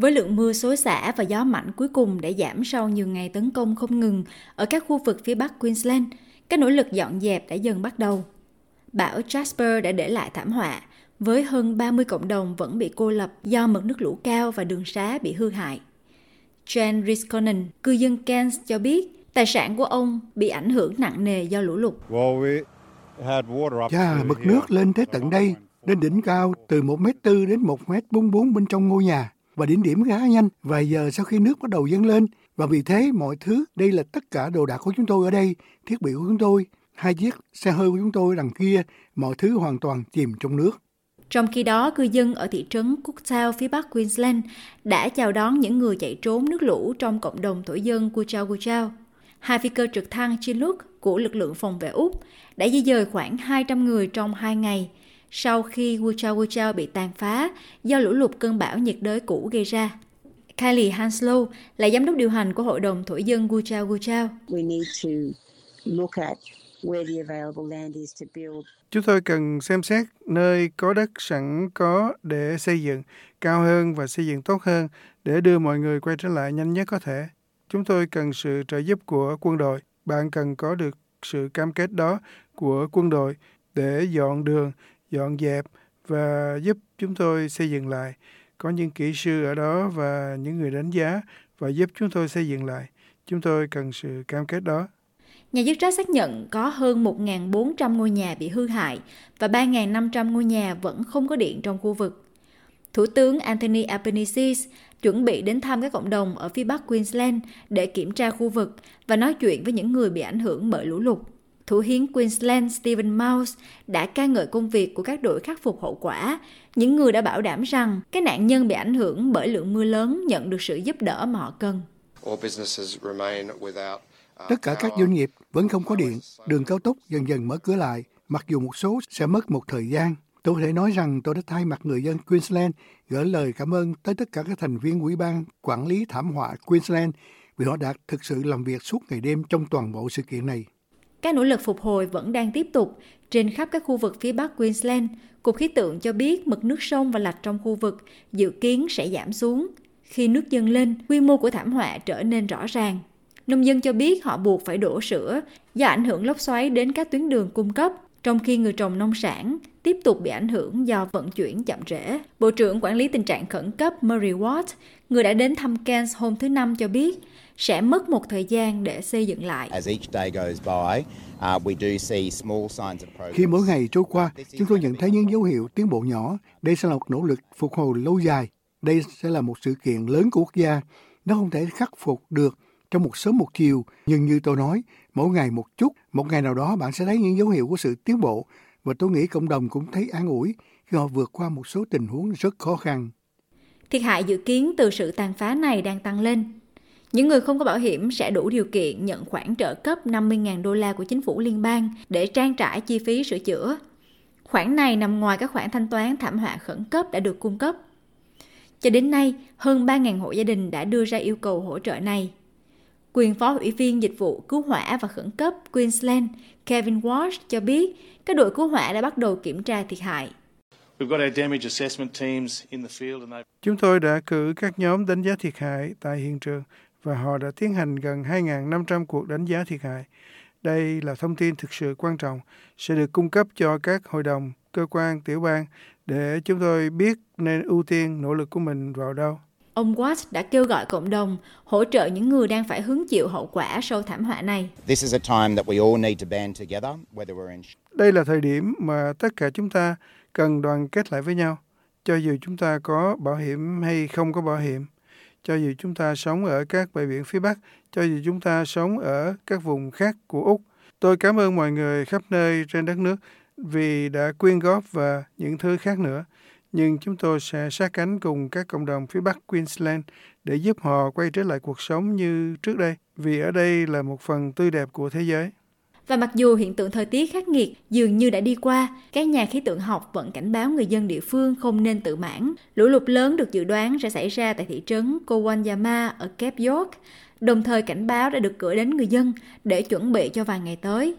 Với lượng mưa xối xả và gió mạnh cuối cùng để giảm sau nhiều ngày tấn công không ngừng ở các khu vực phía bắc Queensland, các nỗ lực dọn dẹp đã dần bắt đầu. Bão Jasper đã để lại thảm họa, với hơn 30 cộng đồng vẫn bị cô lập do mực nước lũ cao và đường xá bị hư hại. Jen Riskonen, cư dân Cairns cho biết tài sản của ông bị ảnh hưởng nặng nề do lũ lụt. Chà, mực nước lên tới tận đây, lên đỉnh cao từ 1m4 đến 1m44 bên trong ngôi nhà và đỉnh điểm khá nhanh. Vài giờ sau khi nước bắt đầu dâng lên và vì thế mọi thứ đây là tất cả đồ đạc của chúng tôi ở đây thiết bị của chúng tôi hai chiếc xe hơi của chúng tôi đằng kia mọi thứ hoàn toàn chìm trong nước. Trong khi đó, cư dân ở thị trấn Cooktown phía bắc Queensland đã chào đón những người chạy trốn nước lũ trong cộng đồng thổ dân Kuchao Kuchao. Hai phi cơ trực thăng Chinook của lực lượng phòng vệ Úc đã di dời khoảng 200 người trong hai ngày sau khi Wuchao Wuchao bị tàn phá do lũ lụt cơn bão nhiệt đới cũ gây ra. Kylie Hanslow là giám đốc điều hành của Hội đồng Thổ dân Wuchao Wuchao. Chúng tôi cần xem xét nơi có đất sẵn có để xây dựng cao hơn và xây dựng tốt hơn để đưa mọi người quay trở lại nhanh nhất có thể. Chúng tôi cần sự trợ giúp của quân đội. Bạn cần có được sự cam kết đó của quân đội để dọn đường, dọn dẹp và giúp chúng tôi xây dựng lại. Có những kỹ sư ở đó và những người đánh giá và giúp chúng tôi xây dựng lại. Chúng tôi cần sự cam kết đó. Nhà chức trách xác nhận có hơn 1.400 ngôi nhà bị hư hại và 3.500 ngôi nhà vẫn không có điện trong khu vực. Thủ tướng Anthony Albanese chuẩn bị đến thăm các cộng đồng ở phía bắc Queensland để kiểm tra khu vực và nói chuyện với những người bị ảnh hưởng bởi lũ lụt. Thủ hiến Queensland Stephen Mouse đã ca ngợi công việc của các đội khắc phục hậu quả, những người đã bảo đảm rằng các nạn nhân bị ảnh hưởng bởi lượng mưa lớn nhận được sự giúp đỡ mà họ cần. Tất cả các doanh nghiệp vẫn không có điện, đường cao tốc dần dần mở cửa lại, mặc dù một số sẽ mất một thời gian. Tôi có thể nói rằng tôi đã thay mặt người dân Queensland gửi lời cảm ơn tới tất cả các thành viên ủy ban quản lý thảm họa Queensland vì họ đã thực sự làm việc suốt ngày đêm trong toàn bộ sự kiện này. Các nỗ lực phục hồi vẫn đang tiếp tục trên khắp các khu vực phía bắc Queensland. Cục khí tượng cho biết mực nước sông và lạch trong khu vực dự kiến sẽ giảm xuống. Khi nước dâng lên, quy mô của thảm họa trở nên rõ ràng. Nông dân cho biết họ buộc phải đổ sữa do ảnh hưởng lốc xoáy đến các tuyến đường cung cấp, trong khi người trồng nông sản tiếp tục bị ảnh hưởng do vận chuyển chậm trễ. Bộ trưởng quản lý tình trạng khẩn cấp Murray Watt, người đã đến thăm Cairns hôm thứ Năm cho biết, sẽ mất một thời gian để xây dựng lại. Khi mỗi ngày trôi qua, chúng tôi nhận thấy những dấu hiệu tiến bộ nhỏ. Đây sẽ là một nỗ lực phục hồi lâu dài. Đây sẽ là một sự kiện lớn của quốc gia. Nó không thể khắc phục được trong một sớm một chiều, nhưng như tôi nói, mỗi ngày một chút, một ngày nào đó bạn sẽ thấy những dấu hiệu của sự tiến bộ và tôi nghĩ cộng đồng cũng thấy an ủi khi họ vượt qua một số tình huống rất khó khăn. Thiệt hại dự kiến từ sự tàn phá này đang tăng lên. Những người không có bảo hiểm sẽ đủ điều kiện nhận khoản trợ cấp 50.000 đô la của chính phủ liên bang để trang trải chi phí sửa chữa. Khoản này nằm ngoài các khoản thanh toán thảm họa khẩn cấp đã được cung cấp. Cho đến nay, hơn 3.000 hộ gia đình đã đưa ra yêu cầu hỗ trợ này. Quyền phó ủy viên dịch vụ cứu hỏa và khẩn cấp Queensland Kevin Walsh cho biết các đội cứu hỏa đã bắt đầu kiểm tra thiệt hại. Chúng tôi đã cử các nhóm đánh giá thiệt hại tại hiện trường và họ đã tiến hành gần 2.500 cuộc đánh giá thiệt hại. Đây là thông tin thực sự quan trọng, sẽ được cung cấp cho các hội đồng, cơ quan, tiểu bang để chúng tôi biết nên ưu tiên nỗ lực của mình vào đâu. Ông Watts đã kêu gọi cộng đồng hỗ trợ những người đang phải hứng chịu hậu quả sau thảm họa này. Đây là thời điểm mà tất cả chúng ta cần đoàn kết lại với nhau, cho dù chúng ta có bảo hiểm hay không có bảo hiểm, cho dù chúng ta sống ở các bãi biển phía Bắc, cho dù chúng ta sống ở các vùng khác của Úc. Tôi cảm ơn mọi người khắp nơi trên đất nước vì đã quyên góp và những thứ khác nữa nhưng chúng tôi sẽ sát cánh cùng các cộng đồng phía Bắc Queensland để giúp họ quay trở lại cuộc sống như trước đây, vì ở đây là một phần tươi đẹp của thế giới. Và mặc dù hiện tượng thời tiết khắc nghiệt dường như đã đi qua, các nhà khí tượng học vẫn cảnh báo người dân địa phương không nên tự mãn. Lũ lụt lớn được dự đoán sẽ xảy ra tại thị trấn Kowanyama ở Cape York, đồng thời cảnh báo đã được gửi đến người dân để chuẩn bị cho vài ngày tới.